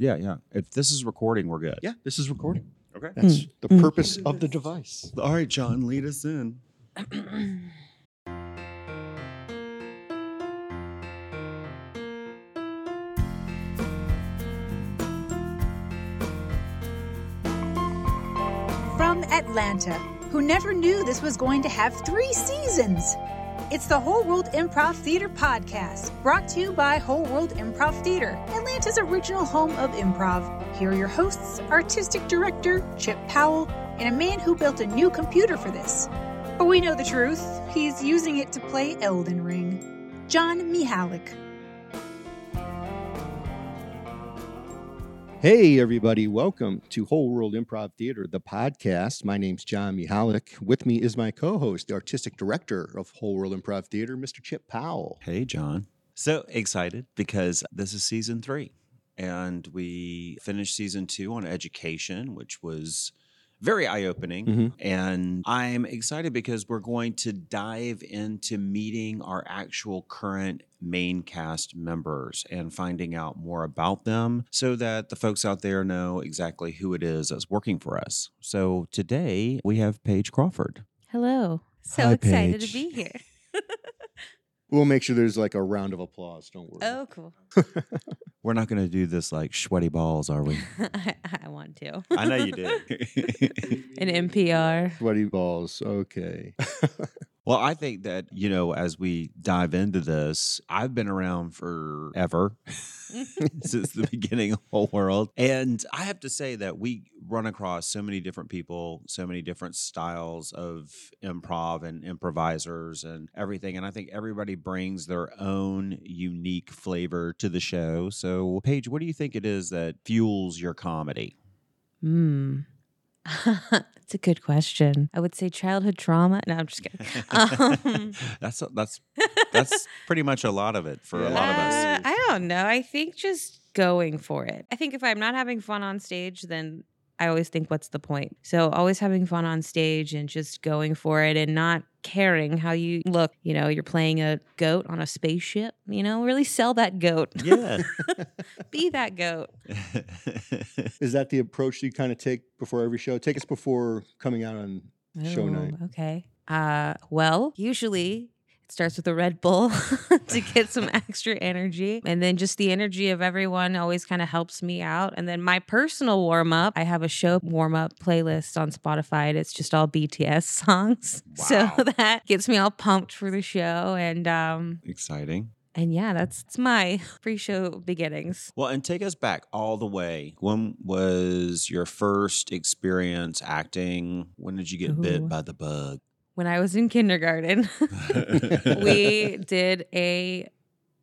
Yeah, yeah. If this is recording, we're good. Yeah, this is recording. Okay. That's the Mm. purpose of the device. All right, John, lead us in. From Atlanta, who never knew this was going to have three seasons. It's the Whole World Improv Theater podcast, brought to you by Whole World Improv Theater, Atlanta's original home of improv. Here are your hosts, artistic director Chip Powell, and a man who built a new computer for this. But we know the truth. He's using it to play Elden Ring. John Mihalik. Hey, everybody. Welcome to Whole World Improv Theater, the podcast. My name's John Mihalik. With me is my co host, the artistic director of Whole World Improv Theater, Mr. Chip Powell. Hey, John. So excited because this is season three. And we finished season two on education, which was very eye opening. Mhm. And I'm excited because we're going to dive into meeting our actual current main cast members and finding out more about them so that the folks out there know exactly who it is that's working for us. So today we have Paige Crawford. Hello. So Hi, excited Paige. to be here. We'll make sure there's like a round of applause. Don't worry. oh, cool. We're not going to do this like sweaty balls, are we? I, I want to. I know you did. An NPR. Sweaty balls. Okay. well, I think that, you know, as we dive into this, I've been around forever since the beginning of the whole world. And I have to say that we run across so many different people, so many different styles of improv and improvisers and everything. And I think everybody brings their own unique flavor to the show. So, Paige, what do you think it is that fuels your comedy? Hmm. That's a good question. I would say childhood trauma. No, I'm just kidding. Um, that's that's that's pretty much a lot of it for a lot of us. uh, I don't know. I think just going for it. I think if I'm not having fun on stage, then I always think, what's the point? So always having fun on stage and just going for it and not caring how you look. You know, you're playing a goat on a spaceship. You know, really sell that goat. Yeah. Be that goat. Is that the approach you kind of take before every show? Take us before coming out on show Oh, night. Okay. Uh, well, usually it starts with a Red Bull to get some extra energy. And then just the energy of everyone always kind of helps me out. And then my personal warm up, I have a show warm up playlist on Spotify. It's just all BTS songs. Wow. So that gets me all pumped for the show. And um, Exciting. and yeah, that's, that's my pre-show beginnings. Well, and take us back all the way. When was your first experience acting? When did you get bit by the bug? When I was in kindergarten. we did a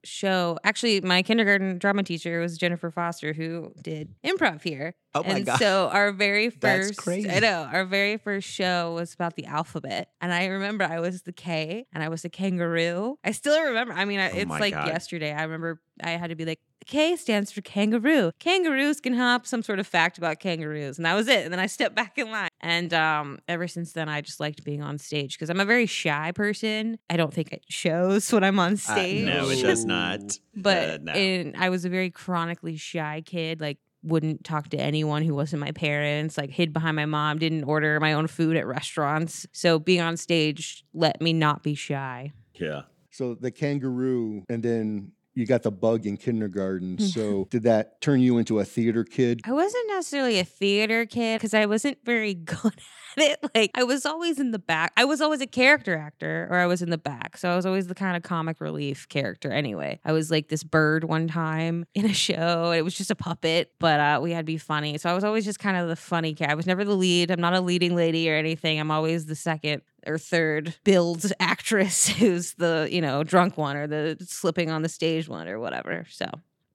show. Actually, my kindergarten drama teacher was Jennifer Foster, who did improv here. Oh my and God. so our very first I know, our very first show was about the alphabet, and I remember I was the K, and I was a kangaroo. I still remember. I mean, I, Oh it's like God. yesterday. I remember I had to be like. K stands for kangaroo. Kangaroos can hop. Some sort of fact about kangaroos, and that was it. And then I stepped back in line. And um, ever since then, I just liked being on stage because I'm a very shy person. I don't think it shows when I'm on stage. Uh, no, it does not. But Uh, no. in, I was a very chronically shy kid. Like wouldn't talk to anyone who wasn't my parents. Like hid behind my mom. Didn't order my own food at restaurants. So being on stage let me not be shy. yeah. So the kangaroo, and then you got the bug in kindergarten. Mm-hmm. So did that turn you into a theater kid? I wasn't necessarily a theater kid because I wasn't very good at it. Like I was always in the back. I was always a character actor or I was in the back. So I was always the kind of comic relief character anyway. I was like this bird one time in a show. It was just a puppet, but uh, we had to be funny. So I was always just kind of the funny cat. I was never the lead. I'm not a leading lady or anything. I'm always the second or third build actress who's the, you know, drunk one or the slipping on the stage one or whatever. So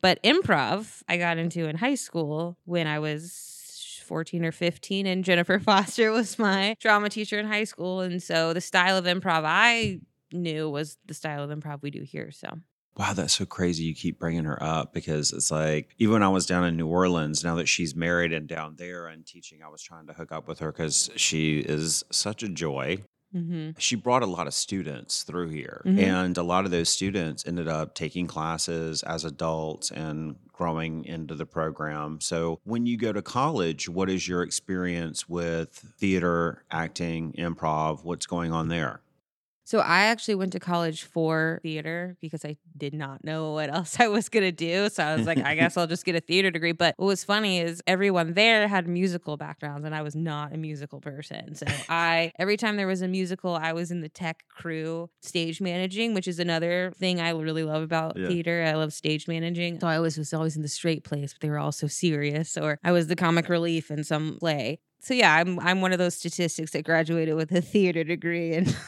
but improv, I got into in high school when I was 14 or 15, and Jennifer Foster was my drama teacher in high school. And so the style of improv I knew was the style of improv we do here. So Wow, that's so crazy. You keep bringing her up because it's like, even when I was down in New Orleans, now that she's married and down there and teaching, I was trying to hook up with her because she is such a joy. Mm-hmm. she brought a lot of students through here Mhm. and a lot of those students ended up taking classes as adults and growing into the program so when you go to college what is your experience with theater acting improv what's going on there So I actually went to college for theater because I did not know what else I was gonna do. So I was like, I guess I'll just get a theater degree. But what was funny is everyone there had musical backgrounds, and I was not a musical person. So I every time there was a musical, I was in the tech crew, stage managing, which is another thing I really love about Yeah. theater. I love stage managing. So I always was always in the straight place, but they were all so serious. Or I was the comic relief in some play. So yeah, I'm I'm one of those statistics that graduated with a theater degree and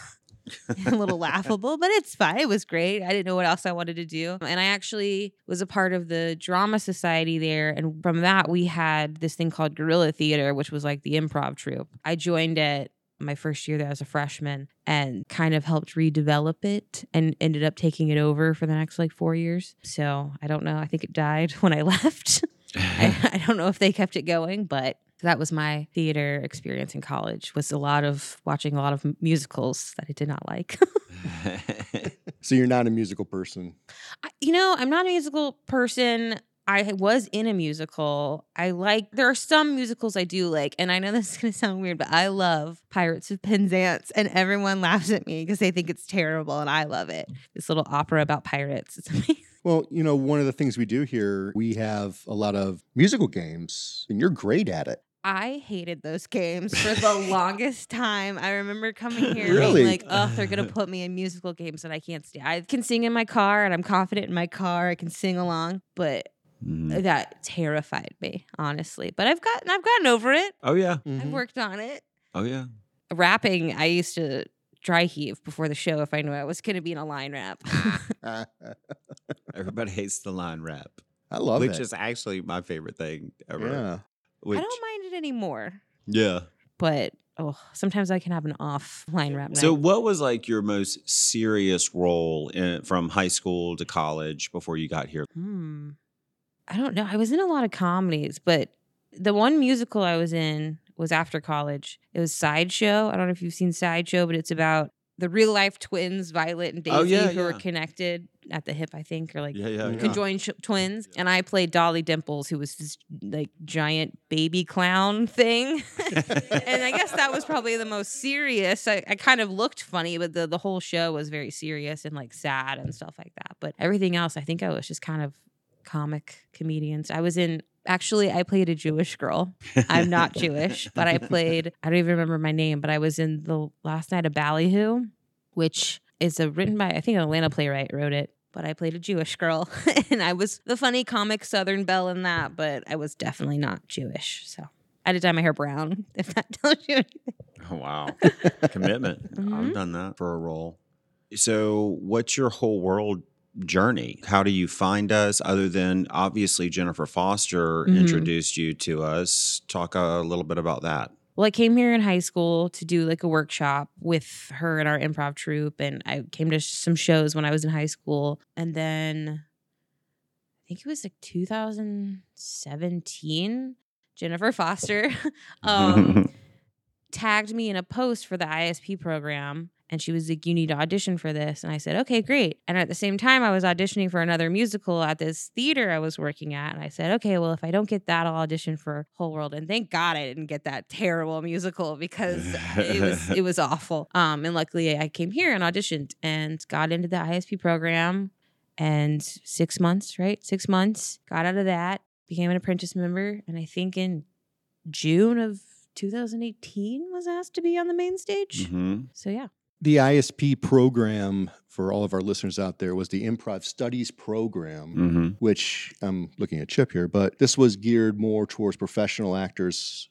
a little laughable, but it's fine. It was great. I didn't know what else I wanted to do. And I actually was a part of the drama society there. And from that, we had this thing called guerrilla theater, which was like the improv troupe. I joined it my first year there as a freshman and kind of helped redevelop it and ended up taking it over for the next like four years. So I don't know. I think it died when I left. I, I don't know if they kept it going, but that was my theater experience in college was a lot of watching a lot of musicals that I did not like. So you're not a musical person. I- you know, I'm not a musical person. I was in a musical. I like there are some musicals I do like, and I know this is gonna sound weird, but I love Pirates of Penzance, and everyone laughs at me because they think it's terrible, and I love it. This little opera about pirates. It's amazing. Well, you know, one of the things we do here, we have a lot of musical games, and you're great at it. I hated those games for the longest time. I remember coming here Really? being like, "Oh, they're gonna put me in musical games that I can't stand." I can sing in my car, and I'm confident in my car. I can sing along, but Mhm. that terrified me, honestly. But I've gotten, I've gotten over it. oh yeah I've Mhm. worked on it. oh yeah Rapping, I used to dry heave before the show if I knew I was gonna be in a line rap. everybody hates the line rap I love it. which is actually my favorite thing ever yeah. Which I don't mind it anymore, yeah but oh, sometimes I can have an off line rap night. So, what was like your most serious role in, from high school to college before you got here? Hmm. I don't know. I was in a lot of comedies, but the one musical I was in was after college. It was Sideshow. I don't know if you've seen Sideshow, but it's about the real life twins, Violet and oh, Daisy, Oh, yeah, who are connected at the hip, I think, or like Yeah, yeah, mm-hmm. yeah. conjoined sh- twins. And I played Dolly Dimples, who was this like giant baby clown thing. and I guess that was probably the most serious. I, I kind of looked funny, but the, the whole show was very serious and like sad and stuff like that. But everything else, I think I was just kind of comic comedians. I was in actually I played a Jewish girl. I'm not Jewish, but I played I don't even remember my name, but I was in the last night of Ballyhoo, which is a written by I think an Atlanta playwright wrote it. But I played a Jewish girl and I was the funny comic Southern belle in that, but I was definitely not Jewish. So I had to dye my hair brown, if that tells you anything. Oh, wow. Commitment. Mhm. I've done that for a role. So, what's your whole world journey? How do you find us other than obviously Jennifer Foster Mhm. introduced you to us? Talk a little bit about that. Well, I came here in high school to do like a workshop with her and our improv troupe, and I came to some shows when I was in high school. And then I think it was like 2017, Jennifer Foster um, tagged me in a post for the ISP program. And she was like, You need to audition for this. And I said, Okay, great. And at the same time, I was auditioning for another musical at this theater I was working at. And I said, Okay, well, if I don't get that, I'll audition for Whole World. And thank God I didn't get that terrible musical because it was it was awful. Um, and luckily I came here and auditioned and got into the ISP program and six months, right? Six months, got out of that, became an apprentice member, and I think in June of 2018 was asked to be on the main stage. Mhm. So yeah. The ISP program for all of our listeners out there was the Improv Studies program, Mhm. which I'm looking at Chip here, but this was geared more towards professional actors.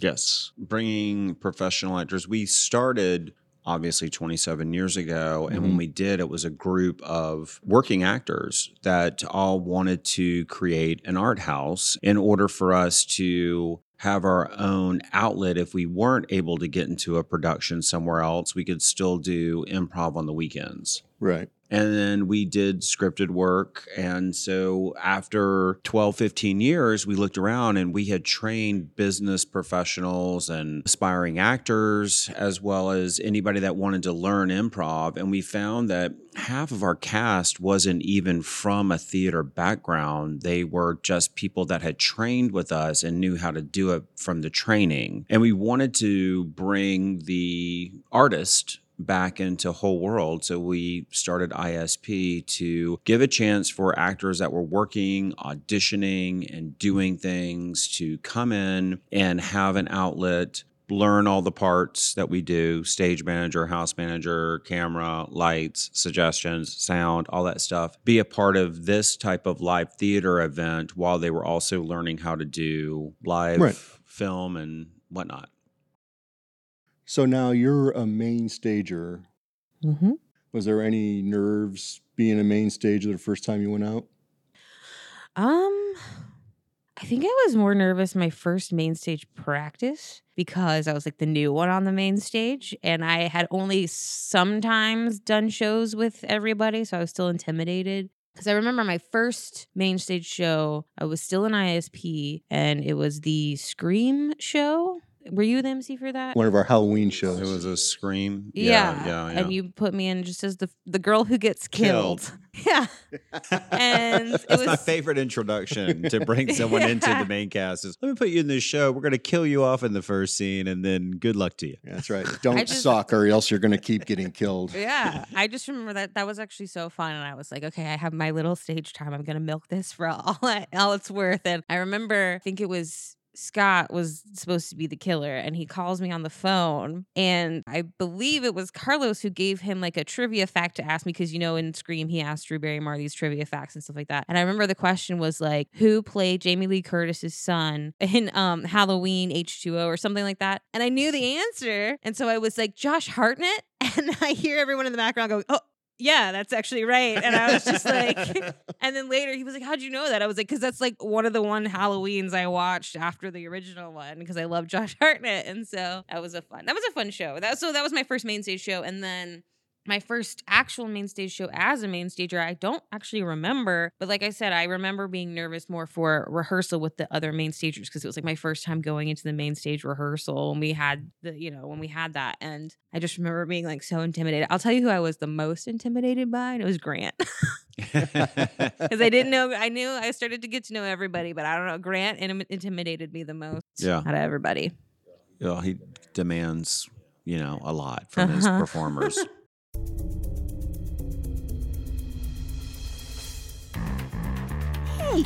Yes. Bringing professional actors. We started obviously 27 years ago. And when Mhm. we did, it was a group of working actors that all wanted to create an art house in order for us to have our own outlet. If we weren't able to get into a production somewhere else, we could still do improv on the weekends. Right. And then we did scripted work. And so after 12 15 years we looked around and we had trained business professionals and aspiring actors as well as anybody that wanted to learn improv. And we found that half of our cast wasn't even from a theater background. They were just people that had trained with us and knew how to do it from the training. And we wanted to bring the artist back into whole world. So we started ISP to give a chance for actors that were working, auditioning, and doing things to come in and have an outlet. Learn all the parts that we do stage manager, house manager, camera, lights, suggestions, sound, all that stuff. Be a part of this type of live theater event while they were also learning how to do live Right. film and whatnot. So now you're a main stager. Mm-hmm. Was there any nerves being a main stager the first time you went out? Um, I think I was more nervous my first main stage practice because I was like the new one on the main stage and I had only sometimes done shows with everybody. So I was still intimidated. Because I remember my first main stage show, I was still in ISP and it was the Scream show. Were you the MC for that? One of our Halloween shows. It was a scream. Yeah, yeah, yeah. And you put me in just as the the girl who gets killed. Yeah. And it That's my favorite introduction to bring someone into the main cast is let me put you in this show. We're gonna kill you off in the first scene and then good luck to you. That's right. Don't just- suck or else you're going to keep getting killed. Yeah, I just remember that that was actually so fun, and I was like, okay, I have my little stage time. I'm gonna milk this for all all it's worth. And I remember, I think it was. Scott was supposed to be the killer and he calls me on the phone and I believe it was Carlos who gave him like a trivia fact to ask me because you know in Scream he asked Drew Barrymore these trivia facts and stuff like that. And I remember the question was like who played Jamie Lee Curtis's son in um Halloween H2O or something like that. And I knew the answer and so I was like Josh Hartnett and I hear everyone in the background go, "Oh, yeah, that's actually right." And I was just like and then later he was like, "How'd you know that?" I was like, "Cause that's like one of the one Halloweens I watched after the original one because I love Josh Hartnett." And so that was a fun. That was a fun show. That so that was my first main stage show, and then my first actual main stage show as a main stager, I don't actually remember. But like I said, I remember being nervous more for rehearsal with the other main stagers because it was like my first time going into the main stage rehearsal and we had the, you know, when we had that. And I just remember being like so intimidated. I'll tell you who I was the most intimidated by, and it was Grant. Because I didn't know, I knew I started to get to know everybody, but I don't know. Grant in- intimidated me the most Yeah. out of everybody. Well, he demands, you know, a lot from his Uh-huh. performers. Hey,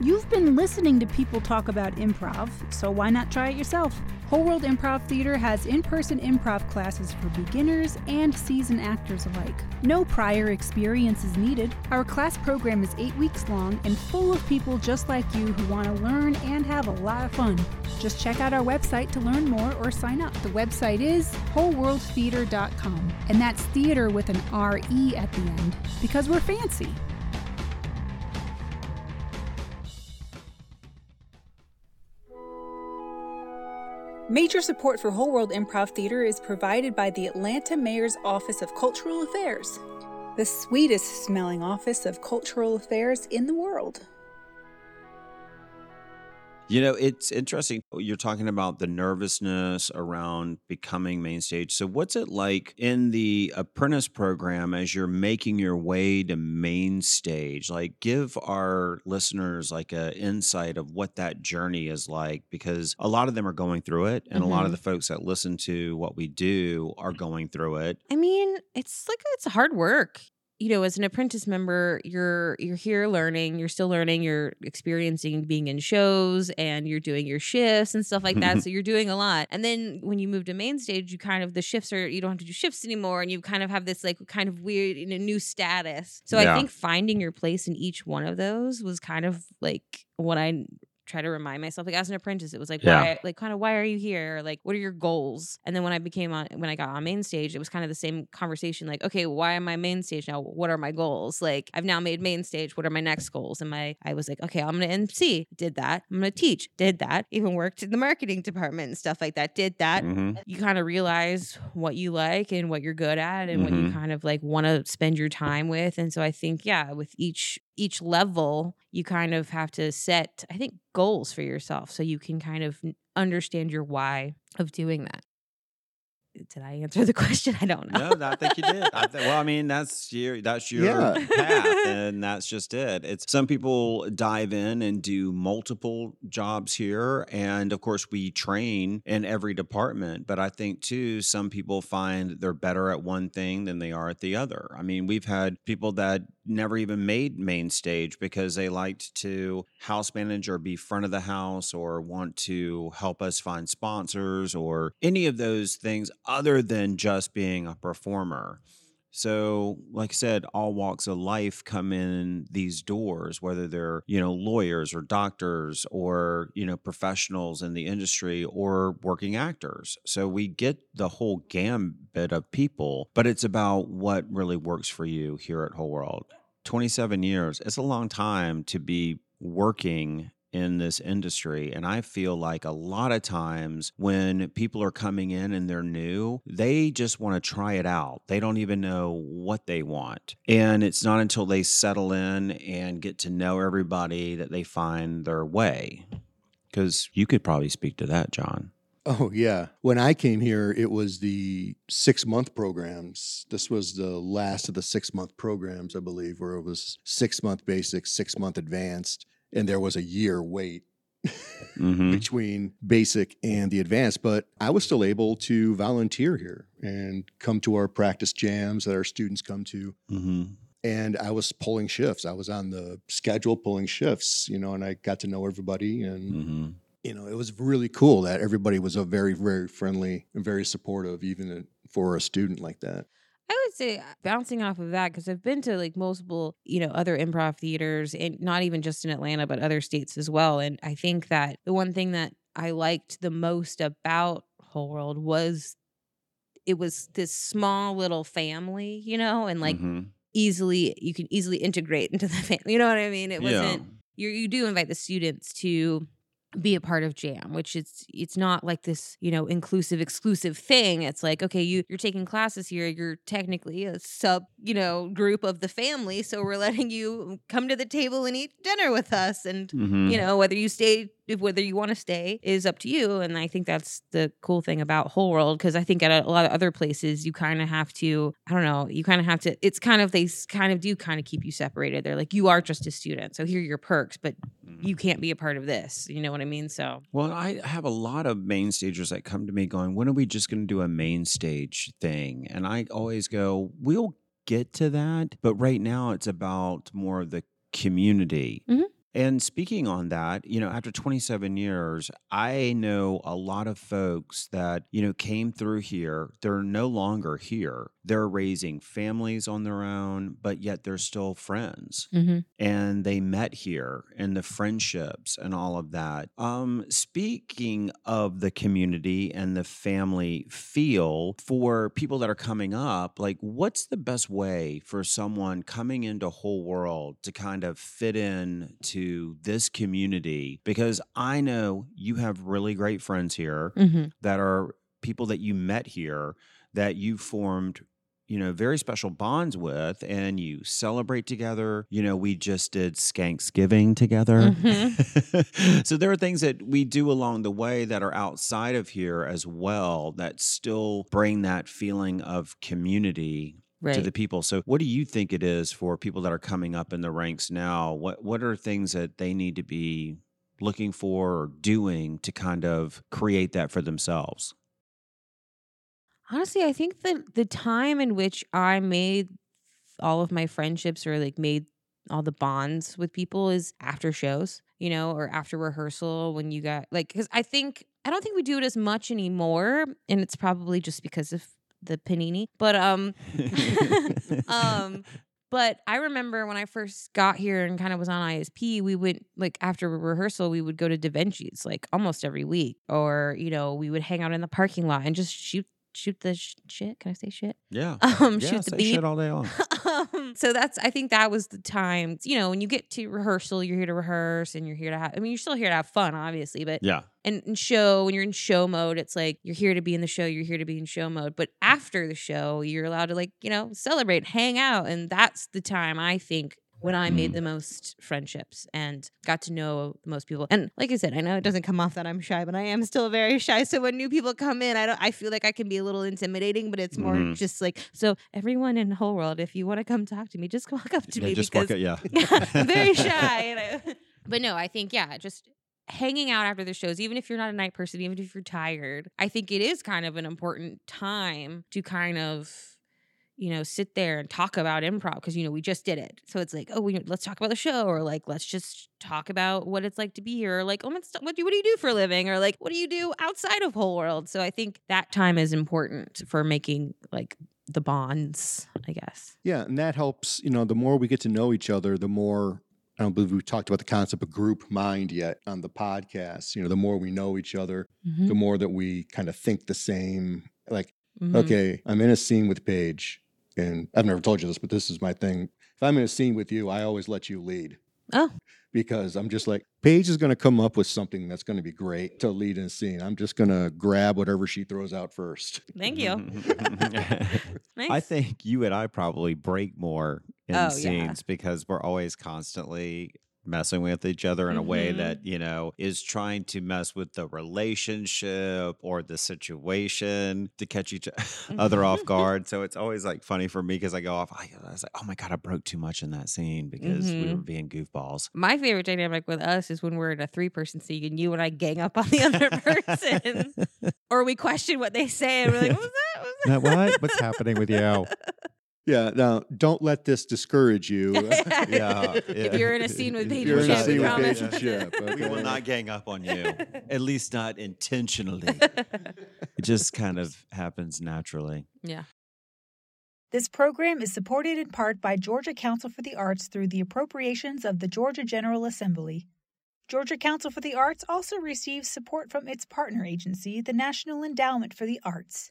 you've been listening to people talk about improv, so why not try it yourself? Whole World Improv Theater has in person improv classes for beginners and seasoned actors alike. No prior experience is needed. Our class program is eight weeks long and full of people just like you who want to learn and have a lot of fun. Just check out our website to learn more or sign up. The website is wholeworldtheater.com, and that's theater with an R-E at the end because we're fancy. Major support for Whole World Improv Theater is provided by the Atlanta Mayor's Office of Cultural Affairs, the sweetest smelling office of cultural affairs in the world. You know, it's interesting. You're talking about the nervousness around becoming main stage. So, what's it like in the apprentice program as you're making your way to main stage? Like, give our listeners like a insight of what that journey is like, because a lot of them are going through it, and a lot of Mhm. the folks that listen to what we do are going through it. I mean, it's like it's hard work. You know, as an apprentice member, you're you're here learning, you're still learning, you're experiencing being in shows and you're doing your shifts and stuff like that. so you're doing a lot. And then when you move to main stage, you kind of the shifts are you don't have to do shifts anymore and you kind of have this like kind of weird you know, new status. So Yeah. I think finding your place in each one of those was kind of like what I try to remind myself. Like as an apprentice, it was like, Yeah. why, like kind of, why are you here? Or, like, what are your goals? And then when I became on, when I got on main stage, it was kind of the same conversation. Like, okay, why am I main stage now? What are my goals? Like, I've now made main stage. What are my next goals? And my, I was like, okay, I'm gonna MC. Did that. I'm gonna teach. Did that. Even worked in the marketing department and stuff like that. Did that Mhm. you kind of realize what you like and what you're good at and what you Mhm. kind of like want to spend your time with and so i think yeah with each each level you kind of have to set i think goals for yourself so you can kind of understand your why of doing that uh, did i answer the question i don't know No, I think you did. I th- well, I mean, that's your that's your Yeah. path, and that's just it. It's some people dive in and do multiple jobs here, and of course, we train in every department. But I think too, some people find they're better at one thing than they are at the other. I mean, we've had people that never even made main stage because they liked to house manage or be front of the house or want to help us find sponsors or any of those things other than just being a performer. So, like I said, all walks of life come in these doors, whether they're, you know, lawyers or doctors or, you know, professionals in the industry or working actors. So we get the whole gambit of people, but it's about what really works for you here at Whole World. 27 years, it's a long time to be working in this industry. And I feel like a lot of times when people are coming in and they're new, they just want to try it out. They don't even know what they want. And it's not until they settle in and get to know everybody that they find their way. Because you could probably speak to that, John. Oh yeah. When I came here, it was the six month programs. This was the last of the six month programs, I believe, where it was six month basic, six month advanced, and there was a year wait hmm between basic and the advanced. But I was still able to volunteer here and come to our practice jams that our students come to. hmm And I was pulling shifts. I was on the schedule pulling shifts, you know, and I got to know everybody and hmm you know, it was really cool that everybody was a very, very friendly and very supportive, even for a student like that. I would say uh, bouncing off of that because I've been to like multiple, you know, other improv theaters and not even just in Atlanta, but other states as well. And I think that the one thing that I liked the most about Whole World was it was this small little family, you know, and like Mhm. easily you can easily integrate into the family. You know what I mean? It wasn't you you do invite the students to be a part of jam which it's it's not like this you know inclusive exclusive thing it's like okay you you're taking classes here you're technically a sub you know group of the family so we're letting you come to the table and eat dinner with us and Mhm. you know whether you stay whether you want to stay is up to you and i think that's the cool thing about whole world because i think at a, a lot of other places you kind of have to i don't know you kind of have to it's kind of they kind of do kind of keep you separated they're like you are just a student so here are your perks but Mm-hmm. you can't be a part of this you know what i mean so Well, I have a lot of main stagers that come to me going, when are we just going to do a main stage thing? And I always go, we'll get to that. But right now, it's about more of the community. Mhm. And speaking on that, you know, after 27 years, I know a lot of folks that, you know, came through here. They're no longer here. They're raising families on their own, but yet they're still friends mm-hmm. and they met here and the friendships and all of that. Um, speaking of the community and the family feel for people that are coming up, like what's the best way for someone coming into whole world to kind of fit in to this community? Because I know you have really great friends here Mm-hmm. that are people that you met here that you formed you know very special bonds with and you celebrate together you know we just did skanksgiving together so there are things that we do along the way that are outside of here as well that still bring that feeling of community right to the people. So, what do you think it is for people that are coming up in the ranks now? What what are things that they need to be looking for or doing to kind of create that for themselves? honestly i think that the time in which i made all of my friendships or like made all the bonds with people is after shows you know or after rehearsal when you got like because i think i don't think we do it as much anymore and it's probably just because of the panini but um um But I remember when I first got here and kind of was on ISP, we would like after rehearsal, we would go to Da Vinci's like almost every week, or you know, we would hang out in the parking lot and just shoot shoot the sh- shit. Can I say shit? Yeah. Um, yeah, shoot the beat. shit all day long. um, so that's I think that was the time. You know, when you get to rehearsal, you're here to rehearse and you're here to have. I mean, you're still here to have fun, obviously, but Yeah. and in show when you're in show mode, it's like you're here to be in the show. You're here to be in show mode. But after the show, you're allowed to like you know celebrate, hang out, and that's the time I think. When I made Mm. the most friendships and got to know the most people, and like I said, I know it doesn't come off that I'm shy, but I am still very shy. So when new people come in, I don't. I feel like I can be a little intimidating, but it's more Mhm. just like so. Everyone in the whole world, if you want to come talk to me, just walk up to yeah me just because work it. Yeah. I'm very shy. I, but no, I think yeah, just hanging out after the shows, even if you're not a night person, even if you're tired, I think it is kind of an important time to kind of you know sit there and talk about improv because you know we just did it so it's like oh we, let's talk about the show or like let's just talk about what it's like to be here or like oh what, do, what do you do for a living or like what do you do outside of whole world so i think that time is important for making like the bonds i guess Yeah, and that helps. You know, the more we get to know each other, the more. I don't believe we've talked about the concept of group mind yet on the podcast. You know, the more we know each other, the more that we kind of think the same. Like, Mhm. okay, I'm in a scene with Paige, and I've never told you this, but this is my thing. If I'm in a scene with you, I always let you lead. Oh. Because I'm just like, Paige is going to come up with something that's going to be great to lead in a scene. I'm just going to grab whatever she throws out first. thank you nice I think you and I probably break more in Oh, yeah. scenes because we're always constantly messing with each other in a way Mhm. that, you know, is trying to mess with the relationship or the situation to catch each other off guard. So it's always like funny for me because I go off, I, I was like, oh my God, I broke too much in that scene because we were Mhm. being goofballs. My favorite dynamic with us is when we're in a three person scene and you and I gang up on the other person, or we question what they say and we're like, what was that? What was Now, that? what? What's happening with you? Yeah. Now, don't let this discourage you. Yeah. If you're in a scene with If Paige you're in a scene we with promise. Paige and Chip, We will not gang up on you, at least not intentionally. It just kind of happens naturally. yeah. This program is supported in part by Georgia Council for the Arts through the appropriations of the Georgia General Assembly. Georgia Council for the Arts also receives support from its partner agency, the National Endowment for the Arts.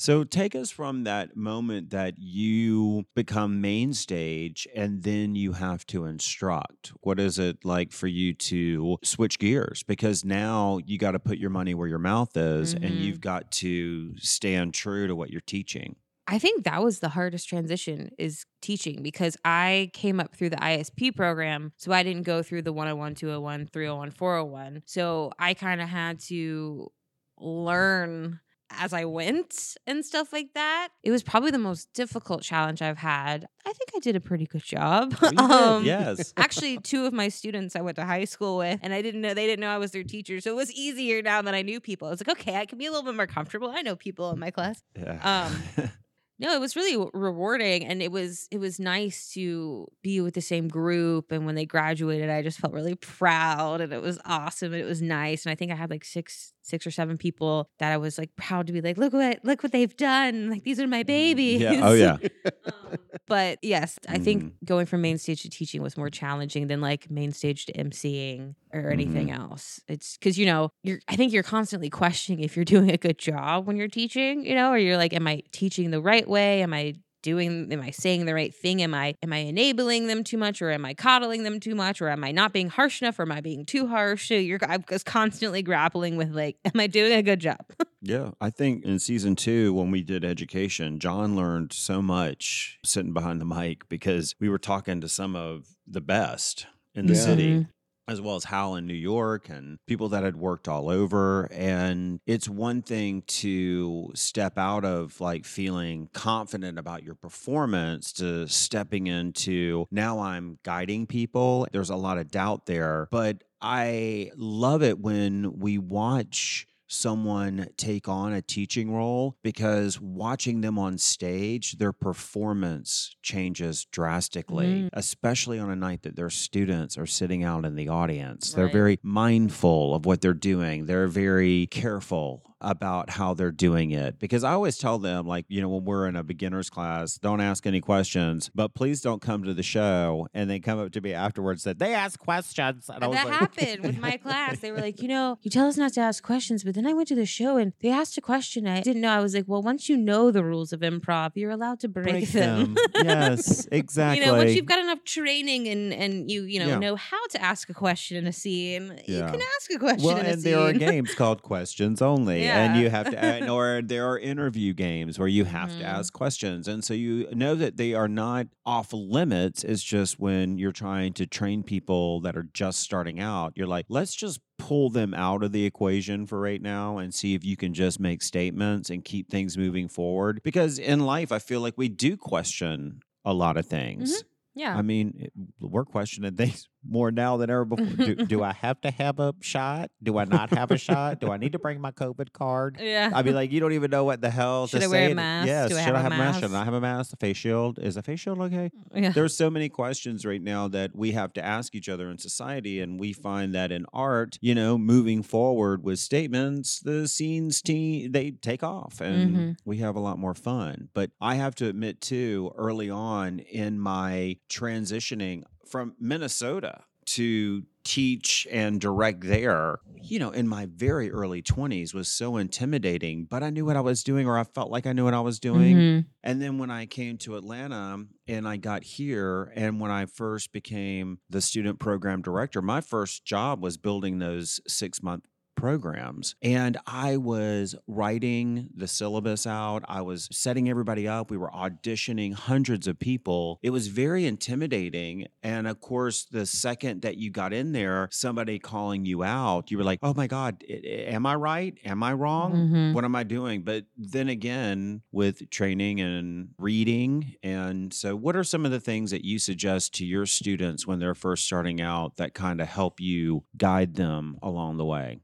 So take us from that moment that you become main stage and then you have to instruct. What is it like for you to switch gears? Because now you got to put your money where your mouth is and Mhm. you've got to stand true to what you're teaching. I think that was the hardest transition is teaching because I came up through the ISP program. So I didn't go through the 101, 201, 301, 401. So I kind of had to learn as I went and stuff like that. It was probably the most difficult challenge I've had. I think I did a pretty good job. Oh, did, Um, yes. Actually, two of my students I went to high school with, and I didn't know they didn't know I was their teacher. So it was easier now that I knew people. I was like, okay, I can be a little bit more comfortable. I know people in my class. Yeah. Um, No, it was really rewarding, and it was it was nice to be with the same group. And when they graduated, I just felt really proud, and it was awesome, and it was nice. And I think I had like six six or seven people that I was like proud to be like, look what look what they've done. Like these are my babies. yeah. Oh, yeah. Um, but yes, I think Mhm. going from main stage to teaching was more challenging than like main stage to emceeing or anything Mm-hmm. else. It's because you know you're. I think you're constantly questioning if you're doing a good job when you're teaching. You know, or you're like, am I teaching the right way? Am I doing am i saying the right thing am i am i enabling them too much or am i coddling them too much or am i not being harsh enough or am i being too harsh so you're i was constantly grappling with like am i doing a good job Yeah, I think in season two, when we did education, John learned so much sitting behind the mic because we were talking to some of the best in the Yeah. city. As well as Hal in New York and people that had worked all over. And it's one thing to step out of like feeling confident about your performance to stepping into now I'm guiding people. There's a lot of doubt there. But I love it when we watch someone take on a teaching role because watching them on stage, their performance changes drastically, Mm. especially on a night that their students are sitting out in the audience. They're very mindful of what they're doing, they're very careful about how they're doing it because I always tell them, like, you know, when we're in a beginner's class, don't ask any questions, but please don't come to the show. And they come up to me afterwards that they ask questions. And I was that like, happened with my class. They were like, you know, you tell us not to ask questions, but then I went to the show and they asked a question I didn't know. I was like, well, once you know the rules of improv, you're allowed to break, break them. them. yes, exactly. You know, once you've got enough training and and you you know Yeah. know how to ask a question in a scene, you can ask a question Well, in a and scene. there are games called questions only, and Yeah. you have to, and, or there are interview games where you have to Mhm. ask questions, and so you know that they are not off limits. It's just when you're trying to train people that are just starting out, you're like, let's just pull them out of the equation for right now and see if you can just make statements and keep things moving forward. Because in life, I feel like we do question a lot of things. yeah. I mean, we're questioning things more now than ever before. do, do I have to have a shot? Do I not have a shot? Do I need to bring my COVID card? yeah. I mean, like you don't even know what the hell Should to I wear a say. mask? Yes. Do I have I a have a mask? Should? I have a mask? A face shield? Is a face shield okay? yeah. There's so many questions right now that we have to ask each other in society, and we find that in art, you know, moving forward with statements, the scenes te- they take off, and Mhm. we have a lot more fun. But I have to admit too, early on in my transitioning from Minnesota to teach and direct there, you know, in my very early 20s was so intimidating, but I knew what I was doing, or I felt like I knew what I was doing. Mhm. And then when I came to Atlanta and I got here, and when I first became the student program director, my first job was building those six month programs. And I was writing the syllabus out, I was setting everybody up, we were auditioning hundreds of people. It was very intimidating. And of course, the second that you got in there, somebody calling you out, you were like, oh my God, am I right? Am I wrong? Mhm. what am I doing? But then again, with training and reading. And so, what are some of the things that you suggest to your students when they're first starting out that kind of help you guide them along the way?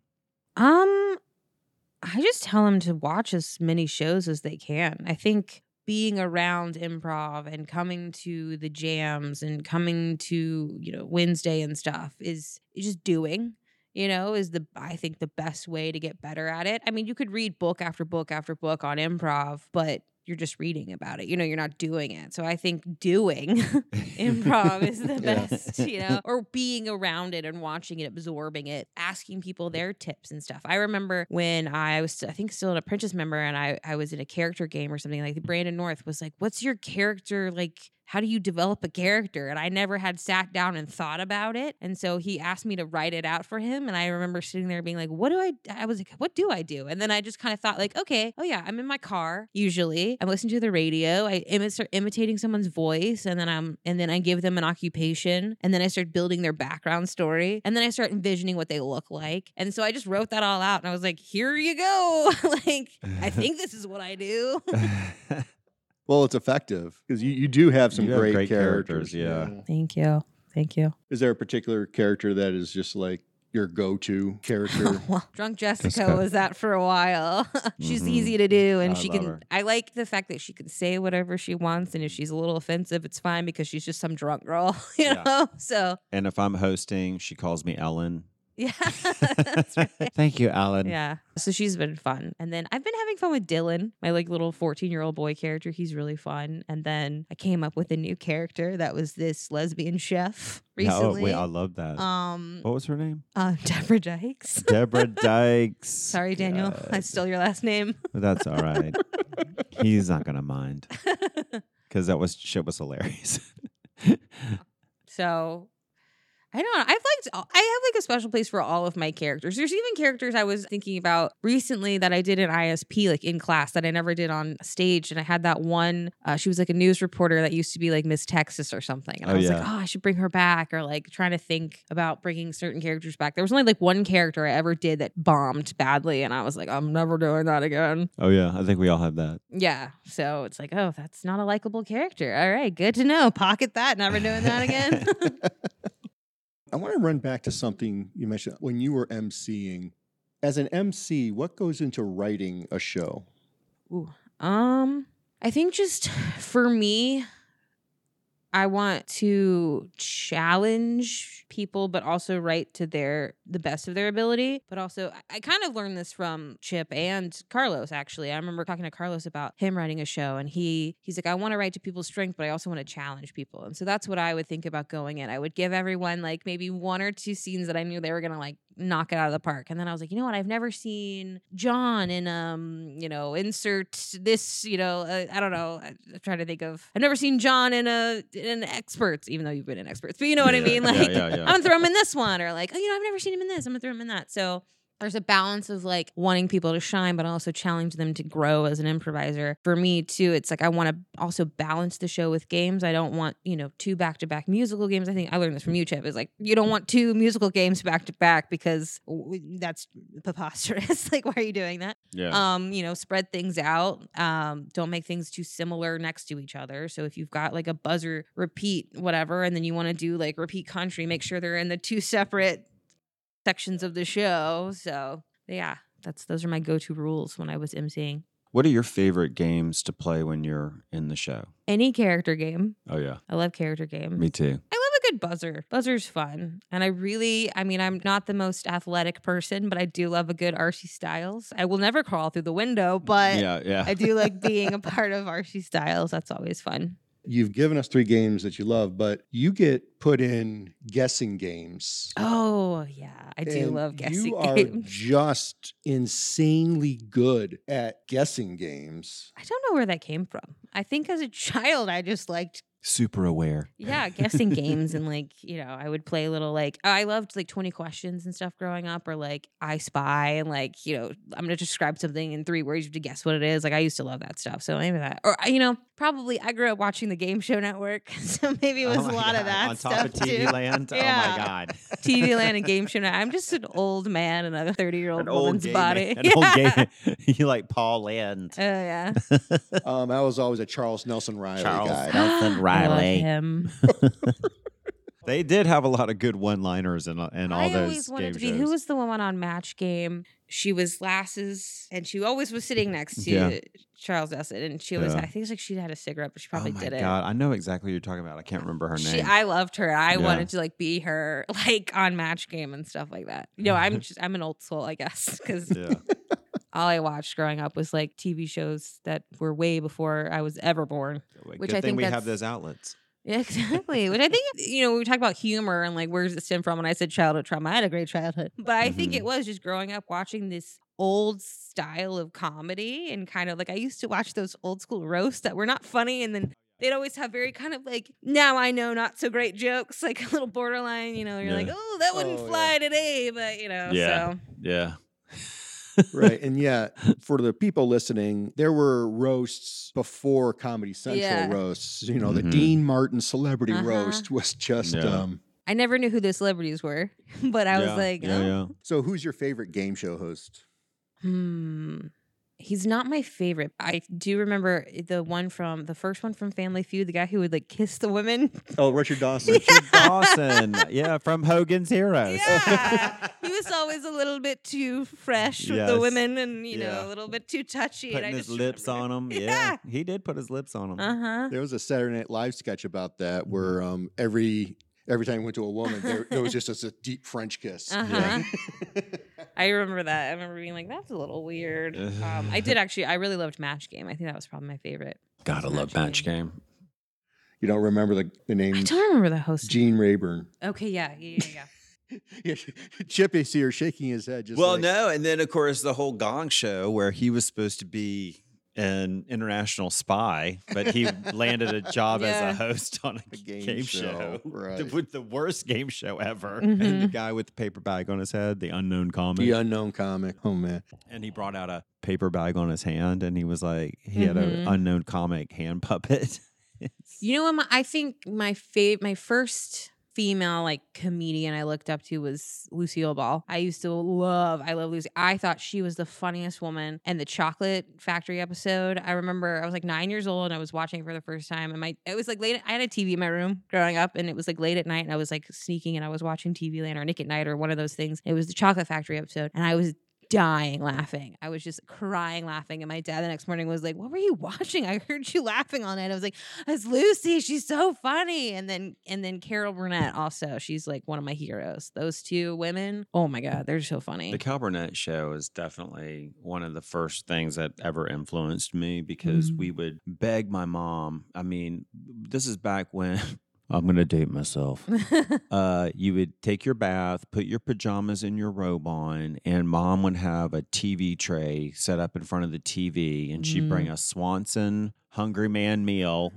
Um, I just tell them to watch as many shows as they can. I think being around improv and coming to the jams and coming to you know Wednesday and stuff is is just doing. You know, is the I think the best way to get better at it. I mean, you could read book after book after book on improv, but you're just reading about it. You know, you're not doing it. So I think doing improv is the Yeah. best, you know, or being around it and watching it, absorbing it, asking people their tips and stuff. I remember when I was, I think, still an apprentice member and I, I was in a character game or something like Brandon North was like, What's your character like? How do you develop a character? And I never had sat down and thought about it. And so he asked me to write it out for him. And I remember sitting there being like, What do I, I was like, What do I do? And then I just kind of thought, like, okay, oh yeah, I'm in my car usually. I'm listening to the radio. I imi- start imitating someone's voice, and then I'm and then I give them an occupation, and then I start building their background story, and then I start envisioning what they look like. And so I just wrote that all out, and I was like, here you go. like I think this is what I do. Well, it's effective because you, you do have some You have great, great characters. characters, yeah. Thank you. Thank you. Is there a particular character that is just like your go-to character? well, drunk Jessica Jessica. was that for a while. she's Mhm. easy to do, and I she love can. her. I like the fact that she can say whatever she wants, and if she's a little offensive, it's fine because she's just some drunk girl, you Yeah. know. So and if I'm hosting, she calls me Ellen. yeah, right. Thank you, Alan. Yeah. So she's been fun. And then I've been having fun with Dylan, my like little 14 year old boy character. He's really fun. And then I came up with a new character that was this lesbian chef Yeah, oh, recently. wait, I love that. um, what was her name? uh, Deborah Dykes. Deborah Dykes. Sorry, Daniel. I stole your last name. That's all right. He's not gonna mind because that was shit was hilarious. so I don't know. I've liked. I have like a special place for all of my characters. There's even characters I was thinking about recently that I did in ISP, like in class, that I never did on stage. And I had that one. Uh, she was like a news reporter that used to be like Miss Texas or something. And I Oh, was like, oh, I should bring her back, or like trying to think about bringing certain characters back. There was only like one character I ever did that bombed badly, and I was like, I'm never doing that again. oh yeah, I think we all have that. Yeah. So it's like, oh, that's not a likable character. All right, good to know. Pocket that. Never doing that again. I want to run back to something you mentioned when you were emceeing. As an MC, what goes into writing a show? Ooh. Um, I think just for me, I want to challenge people, but also write to their the best of their ability. But also, I, I kind of learned this from Chip and Carlos. Actually, I remember talking to Carlos about him writing a show, and he he's like, I want to write to people's strength, but I also want to challenge people. And so that's what I would think about going in. I would give everyone like maybe one or two scenes that I knew they were gonna like knock it out of the park. And then I was like, you know what? I've never seen John in um, you know, insert this, you know, uh, I don't know. I- I'm trying to think of. I've never seen John in a in an experts, even though you've been in experts. But you know what I Yeah, mean? yeah, Like, yeah, yeah. I'm gonna throw him in this one, or like, oh, you know, I've never seen him in this. I'm gonna throw him in that. So there's a balance of like wanting people to shine, but also challenge them to grow as an improviser. For me too, it's like I want to also balance the show with games. I don't want you know two back to back musical games. I think I learned this from you, Chip. Is like you don't want two musical games back to back because that's preposterous. like, why are you doing that? Yeah. um you know spread things out um don't make things too similar next to each other so if you've got like a buzzer repeat whatever and then you want to do like repeat country make sure they're in the two separate sections of the show so yeah that's those are my go-to rules when i was emceeing what are your favorite games to play when you're in the show? any character game Oh yeah, i love character games me too. I love a good buzzer. Buzzer's fun. And I really, I mean, I'm not the most athletic person, but I do love a good RC Styles. I will never crawl through the window, but yeah, yeah. I do like being a part of RC Styles. That's always fun. You've given us three games that you love, but you get put in guessing games. Oh, yeah. I do And love guessing You are games. just insanely good at guessing games. I don't know where that came from. I think as a child, I just liked, Super aware. yeah, guessing games. And like, you know, I would play little, like, I loved like 20 questions and stuff growing up, or like I Spy, and like, you know, I'm going to describe something in three words. You have to guess what it is. Like, I used to love that stuff. So maybe that, or, you know, probably I grew up watching the Game Show Network. So maybe it was Oh a my lot of God, that on stuff top of TV too. Land. Oh my god, TV Land and Game Show Network. I'm just an old man in a 30 year old an old woman's gay body. man. An old gay. you like Paul Lynde. Oh yeah. Um, I was always a Charles Nelson Reilly Charles guy. Nelson I love Reilly. him. They did have a lot of good one-liners and uh, and all I those always wanted game to be. shows. Who was the woman on Match Game? She was glasses, and she always was sitting next to Yeah. Charles Esset, and she always. Yeah. I think it's like she had a cigarette, but she probably oh my did it. god, I know exactly what you're talking about. I can't remember her She, name. I loved her. I Yeah. wanted to like be her, like on Match Game and stuff like that. You know, I'm just I'm an old soul, I guess, because yeah. All I watched growing up was like TV shows that were way before I was ever born. Which Which Good I thing think we have those outlets. Yeah, exactly. Which I think, you know, we talk about humor and like where does it stem from. When I said childhood trauma, I had a great childhood. But I think Mhm. it was just growing up watching this old style of comedy and kind of like I used to watch those old school roasts that were not funny and then they'd always have very kind of like now I know not so great jokes, like a little borderline, you know, you're like, oh, that wouldn't Oh, yeah. fly today, but you know, Yeah. so Yeah. right. And yeah, for the people listening, there were roasts before Comedy Central Yeah. roasts. You know, the Mhm. Dean Martin celebrity Uh-huh. roast was just. Yeah. Um, I never knew who the celebrities were, but I was Yeah, like, yeah, oh, yeah. so, who's your favorite game show host? Hmm. He's not my favorite. I do remember the one from the first one from Family Feud, the guy who would like kiss the women. Oh, Richard Dawson. Richard Dawson. Yeah, from Hogan's Heroes. Yeah. he was always a little bit too fresh with the women and, you Yeah. know, a little bit too touchy. and I Putting his just lips on remember- him. Yeah. He did put his lips on him. Uh huh. There was a Saturday Night Live sketch about that where um, every every time he went to a woman, there, there was just this, a deep French kiss. Uh-huh. I remember that. I remember being like, that's a little weird. Um, I did actually, I really loved Match Game. I think that was probably my favorite. Gotta love Match match game. you don't remember the, the name I don't remember the host. Gene Rayburn. Okay, yeah, yeah, yeah, yeah. yeah, Chip is here shaking his head. Just well, like, no, and then of course the whole Gong Show where he was supposed to be an international spy, but he landed a job as a host on a, A game, game show, show, the, right. with the worst game show ever. Mm-hmm. And the guy with the paper bag on his head, the unknown comic, the unknown comic. Oh man, and he brought out a paper bag on his hand, and he was like, he had an mm-hmm. unknown comic hand puppet. You know what? My, I think my fav- my first female like comedian I looked up to was Lucille Ball. I used to love, I love Lucy. I thought she was the funniest woman. And the Chocolate Factory episode, I remember I was like nine years old and I was watching it for the first time. And my it was like late. I had a TV in my room growing up, and it was like late at night, and I was like sneaking and I was watching TV Land or Nick at Night or one of those things. It was the Chocolate Factory episode, and I was dying laughing. I was just crying laughing. And my dad the next morning was like, What were you watching? I heard you laughing all night. I was like, It's Lucy. She's so funny. And then and then Carol Burnett also. She's like one of my heroes. Those two women. Oh my God, they're so funny. The Carol Burnett show is definitely one of the first things that ever influenced me because Mm. we would beg my mom. I mean, this is back when I'm going to date myself. Uh, you would take your bath, put your pajamas and your robe on, and mom would have a TV tray set up in front of the TV, and she'd bring a Swanson Hungry Man meal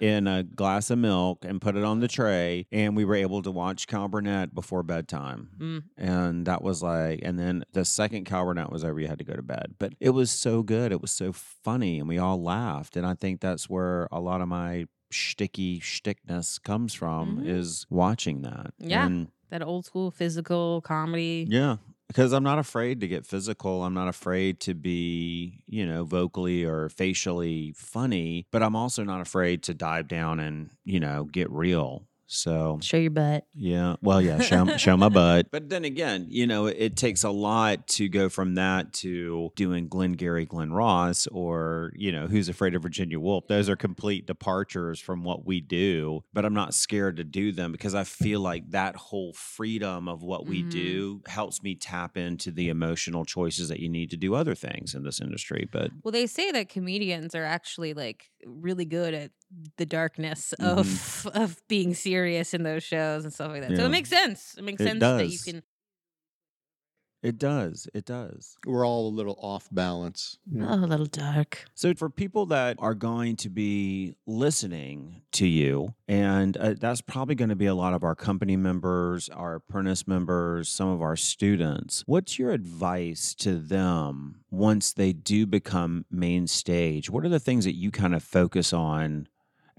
in a glass of milk and put it on the tray, and we were able to watch Carol Burnett before bedtime. Mm. And that was like, and then the second Carol Burnett was over, you had to go to bed. But it was so good. It was so funny, and we all laughed. And I think that's where a lot of my shticky shtickness comes from Mhm. is watching that. Yeah. And that old school physical comedy. yeah. Because I'm not afraid to get physical. I'm not afraid to be, you know, vocally or facially funny, but I'm also not afraid to dive down and, you know, get real. So Show your butt. yeah. Well, yeah, show, show my butt. But then again, you know, it, it takes a lot to go from that to doing Glenn Gary, Glen Ross, or, you know, Who's Afraid of Virginia Woolf. Those are complete departures from what we do. But I'm not scared to do them because I feel like that whole freedom of what we Mhm. do helps me tap into the emotional choices that you need to do other things in this industry. But Well, they say that comedians are actually like really good at the darkness Mhm. of of being serious in those shows and stuff like that. So it makes sense. It makes It sense that you can. it does. It does. We're all a little off balance. you. Oh, a little dark. So, for people that are going to be listening to you, and uh, that's probably going to be a lot of our company members, our apprentice members, some of our students, what's your advice to them once they do become main stage? What are the things that you kind of focus on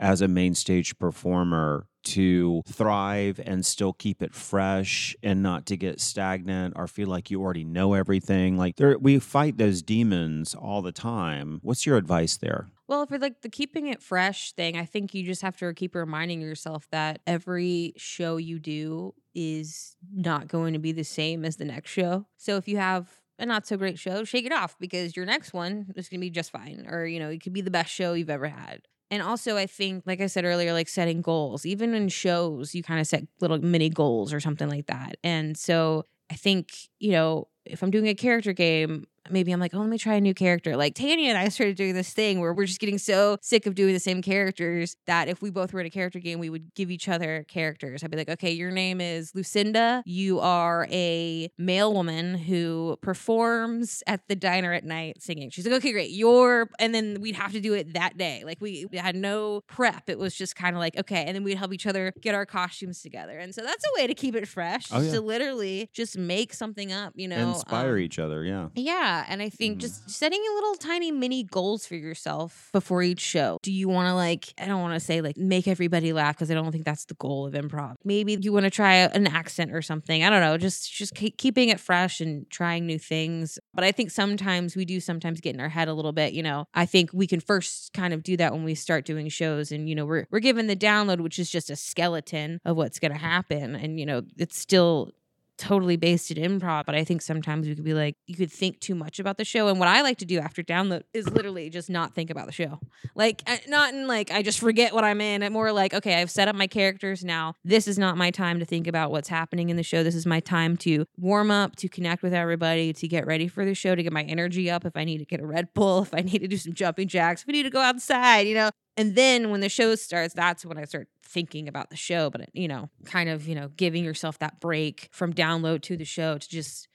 as a main stage performer to thrive and still keep it fresh and not to get stagnant or feel like you already know everything like there we fight those demons all the time what's your advice there Well, for like the keeping it fresh thing, I think you just have to keep reminding yourself that every show you do is not going to be the same as the next show. So if you have a not so great show, shake it off because your next one is going to be just fine. Or, you know, it could be the best show you've ever had. And also, I think, like I said earlier, like setting goals, even in shows, you kind of set little mini goals or something like that. And so I think, you know, if I'm doing a character game, maybe I'm like, oh, let me try a new character. Like Tanya and I started doing this thing where we're just getting so sick of doing the same characters that if we both were in a character game, we would give each other characters. I'd be like, okay, your name is Lucinda. You are a male woman who performs at the diner at night singing. She's like, okay, great. You're, and then we'd have to do it that day. Like we had no prep. It was just kind of like, okay. And then we'd help each other get our costumes together. And so that's a way to keep it fresh. Oh, yeah. To literally just make something up, you know. inspire um, each other yeah yeah, and I think Mhm. just setting a little tiny mini goals for yourself before each show. Do you want to like I don't want to say like make everybody laugh because I don't think that's the goal of improv. Maybe you want to try an accent or something. I don't know, just just keep keeping it fresh and trying new things. But I think sometimes we do sometimes get in our head a little bit, you know. I think we can first kind of do that when we start doing shows and you know, we're we're given the download which is just a skeleton of what's going to happen and you know, it's still totally based in improv, but I think sometimes we could be like, you could think too much about the show. And what I like to do after download is literally just not think about the show. Like, not in like, I just forget what I'm in. I'm more like, okay, I've set up my characters now. This is not my time to think about what's happening in the show. This is my time to warm up, to connect with everybody, to get ready for the show, to get my energy up. If I need to get a Red Bull, if I need to do some jumping jacks, if I need to go outside, you know, and then when the show starts, that's when I start thinking about the show. But, you know, kind of, you know, giving yourself that break from download to the show to just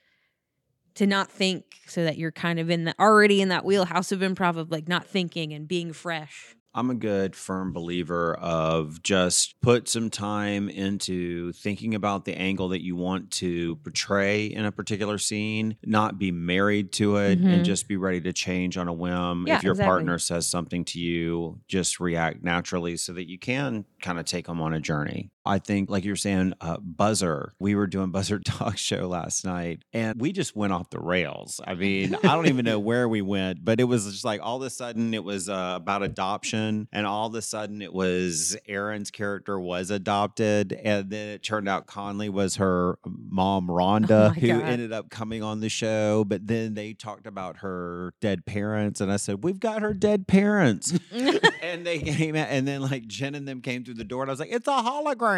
to not think so that you're kind of in the already in that wheelhouse of improv of like not thinking and being fresh. I'm a good firm believer of just put some time into thinking about the angle that you want to portray in a particular scene, not be married to it, Mhm. and just be ready to change on a whim. Yeah, if your exactly. partner says something to you, just react naturally so that you can kind of take them on a journey. I think, like you're saying, uh, Buzzer, we were doing Buzzer Talk Show last night and we just went off the rails. I mean, I don't even know where we went, but it was just like all of a sudden it was uh, about adoption and all of a sudden it was Erin's character was adopted. And then it turned out Conley was her mom, Rhonda, Oh who God. ended up coming on the show. But then they talked about her dead parents. And I said, We've got her dead parents and they came out, and then like Jen and them came through the door, and I was like, "It's a hologram."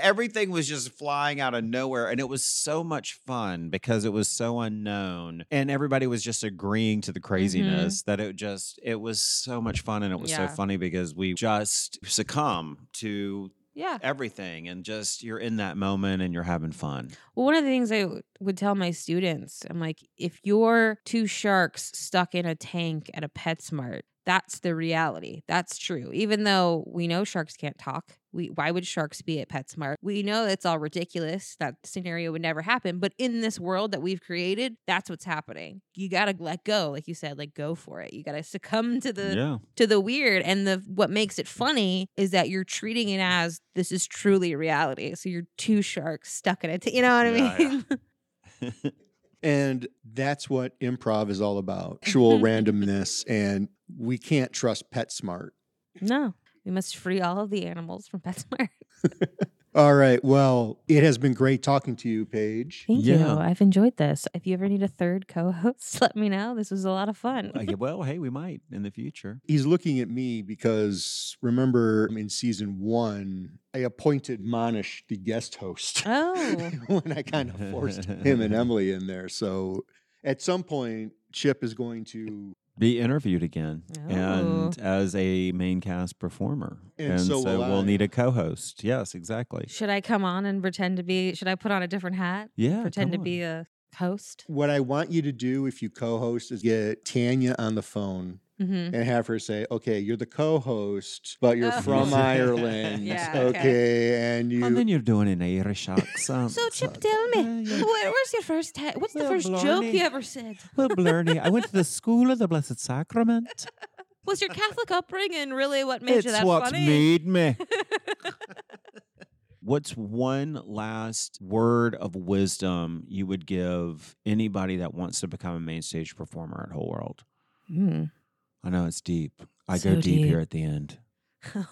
Everything was just flying out of nowhere, and it was so much fun because it was so unknown, and everybody was just agreeing to the mm-hmm. craziness that it just it was so much fun, and it was Yeah. so funny because we just succumb to yeah. everything, and just you're in that moment and you're having fun. Well, one of the things I w- would tell my students, I'm like, if you're two sharks stuck in a tank at a PetSmart, that's the reality. That's true. Even though we know sharks can't talk, we why would sharks be at PetSmart? We know it's all ridiculous. That scenario would never happen. But in this world that we've created, that's what's happening. You gotta let go, like you said, like go for it. You gotta succumb to the yeah, to the weird and the what makes it funny is that you're treating it as this is truly reality so you're two sharks stuck in it you know what i Yeah, mean And that's what improv is all about actual randomness. And we can't trust PetSmart. no we must free all of the animals from PetSmart. All right. Well, it has been great talking to you, Paige. Thank you. I've enjoyed this. If you ever need a third co-host, let me know. This was a lot of fun. Uh, well, hey, we might in the future. He's looking at me because remember in season one, I appointed Monish the guest host Oh. when I kind of forced him and Emily in there. So at some point, Chip is going to be interviewed again Oh. and as a main cast performer. And so will we'll I. need a co-host. Yes, exactly. Should I come on and pretend to be should I put on a different hat? Yeah. pretend to come be a host? What I want you to do if you co-host is get Tanya on the phone hmm and have her say, "Okay, you're the co-host, but you're Oh. from Ireland, Yeah, okay. okay. And you And then you're doing an Irish accent. So Chip, tell me, Yeah, yeah. where, where's your first ta- what's the Well, first joke you ever said? Well, Blarney, I went to the school of the Blessed Sacrament. Was your Catholic upbringing really what made you it's that what funny? made me. What's one last word of wisdom you would give anybody that wants to become a main stage performer at Whole World? Mm. I know it's deep. I So go deep, deep. here at the end.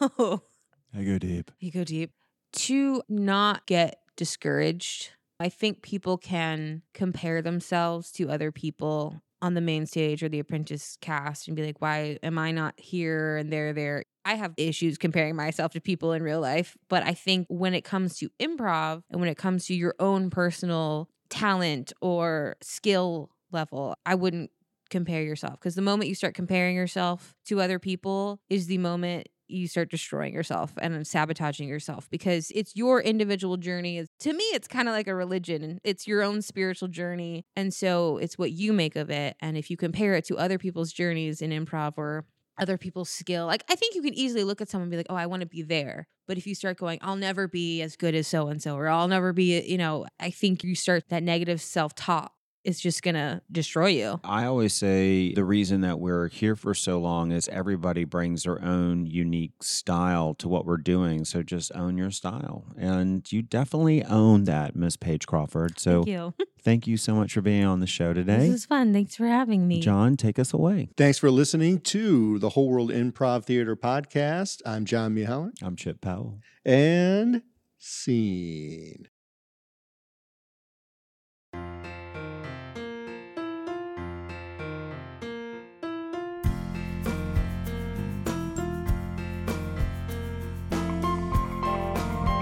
Oh, I go deep. you go deep. To not get discouraged, I think people can compare themselves to other people on the main stage or the apprentice cast and be like, why am I not here and they're there? I have issues comparing myself to people in real life, but I think when it comes to improv and when it comes to your own personal talent or skill level, I wouldn't compare yourself because the moment you start comparing yourself to other people is the moment you start destroying yourself and sabotaging yourself because it's your individual journey. To me, it's kind of like a religion it's your own spiritual journey. And so it's what you make of it. And if you compare it to other people's journeys in improv or other people's skill, like I think you can easily look at someone and be like, oh, I want to be there. But if you start going, I'll never be as good as so and so, or I'll never be, you know, I think you start that negative self talk is just going to destroy you. I always say the reason that we're here for so long is everybody brings their own unique style to what we're doing. So just own your style. And you definitely own that, Miss Paige Crawford. So Thank you. thank you so much for being on the show today. This is fun. Thanks for having me. John, take us away. Thanks for listening to the Whole World Improv Theater podcast. I'm John Mihalik I'm Chip Powell. and scene.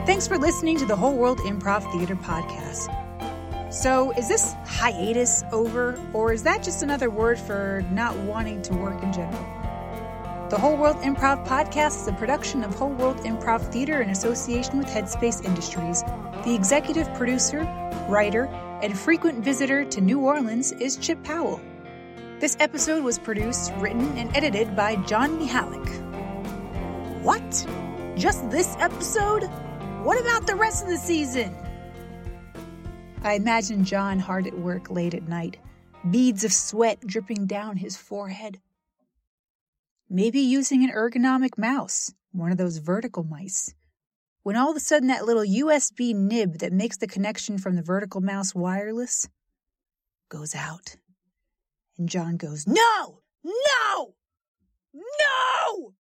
Thanks for listening to the Whole World Improv Theater podcast. So, is this hiatus over, or is that just another word for not wanting to work in general? The Whole World Improv podcast is a production of Whole World Improv Theater in association with Headspace Industries. The executive producer, writer, and frequent visitor to New Orleans is Chip Powell. This episode was produced, written, and edited by John Mihalik. What? Just this episode? What about the rest of the season? I imagine John hard at work late at night, beads of sweat dripping down his forehead. Maybe using an ergonomic mouse, one of those vertical mice. when all of a sudden that little USB nib that makes the connection from the vertical mouse wireless goes out. And John goes, No! No! No!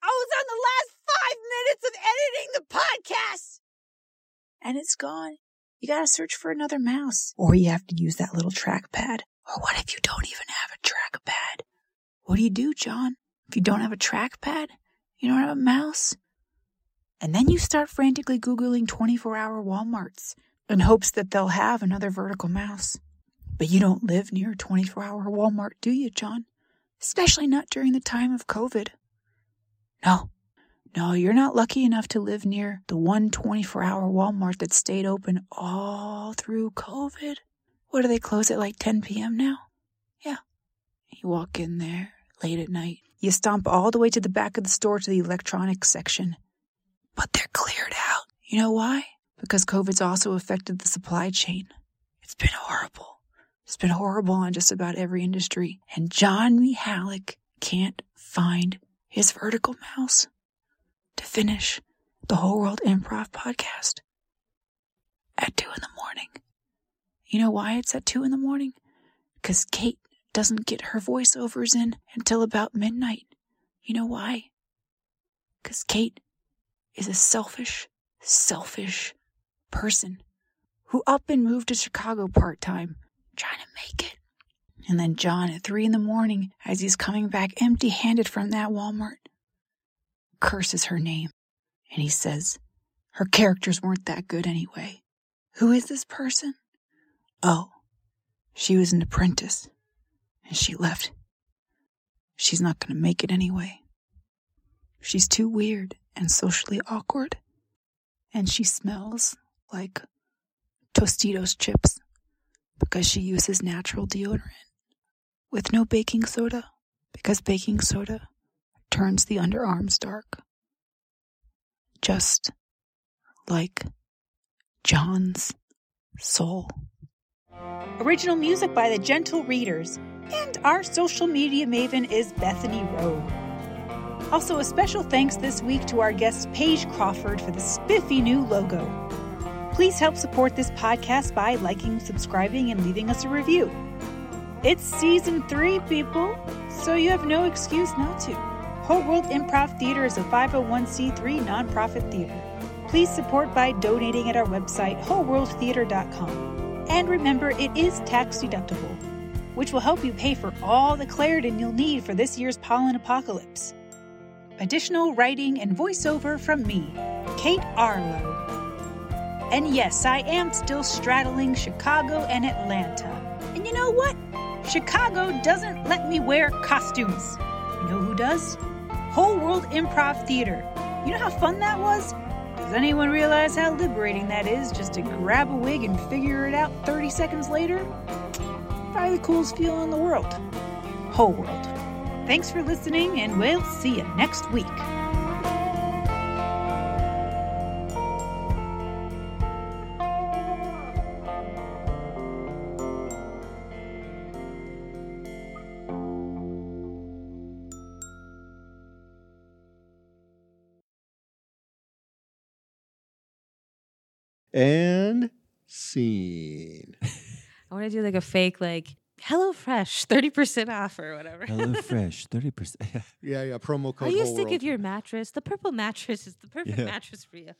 I was on the last minutes of editing the podcast! And it's gone. You gotta search for another mouse. Or you have to use that little trackpad. Or what if you don't even have a trackpad? What do you do, John? If you don't have a trackpad? You don't have a mouse? And then you start frantically Googling 24 hour Walmarts in hopes that they'll have another vertical mouse. But you don't live near a 24 hour Walmart, do you, John? Especially not during the time of COVID. No, no, you're not lucky enough to live near the one 24 hour Walmart that stayed open all through COVID. What do they close at like 10 p.m. now? Yeah. You walk in there late at night. You stomp all the way to the back of the store to the electronics section. But they're cleared out. You know why? Because COVID's also affected the supply chain. It's been horrible. It's been horrible on just about every industry. And John Mihalik can't find his vertical mouse to finish the Whole World Improv podcast at two in the morning. You know why it's at two in the morning? Because Kate doesn't get her voiceovers in until about midnight. You know why? Because Kate is a selfish, selfish person who up and moved to Chicago part time, trying to make it. And then John at three in the morning, as he's coming back empty handed from that Walmart, curses her name. And he says, her characters weren't that good anyway. Who is this person? Oh, she was an apprentice and she left. She's not going to make it anyway. She's too weird and socially awkward, and she smells like Tostitos chips because she uses natural deodorant with no baking soda because baking soda turns the underarms dark. Just like John's soul. Original music by the Gentle Readers, and our social media maven is Bethany Rowe. Also, a special thanks this week to our guest Paige Crawford for the spiffy new logo. Please help support this podcast by liking, subscribing, and leaving us a review. It's season three, people, so you have no excuse not to. Whole World Improv Theater is a 501c3 nonprofit theater. Please support by donating at our website, wholeworldtheater.com. And remember, it is tax deductible, which will help you pay for all the Claritin you'll need for this year's pollen apocalypse. Additional writing and voiceover from me, Kate Arlow. And yes, I am still straddling Chicago and Atlanta. And you know what? Chicago doesn't let me wear costumes. You know who does? Whole World Improv Theater. You know how fun that was? Does anyone realize how liberating that is just to grab a wig and figure it out 30 seconds later? Probably the coolest feeling in the world. Whole World. Thanks for listening, and we'll see you next week. And scene. I want to do like a fake, like, Hello Fresh, 30% off or whatever. Hello Fresh, thirty percent. Yeah, yeah. Promo Are code. you Whole sick World. of your mattress? The purple mattress is the perfect Yeah. mattress for you.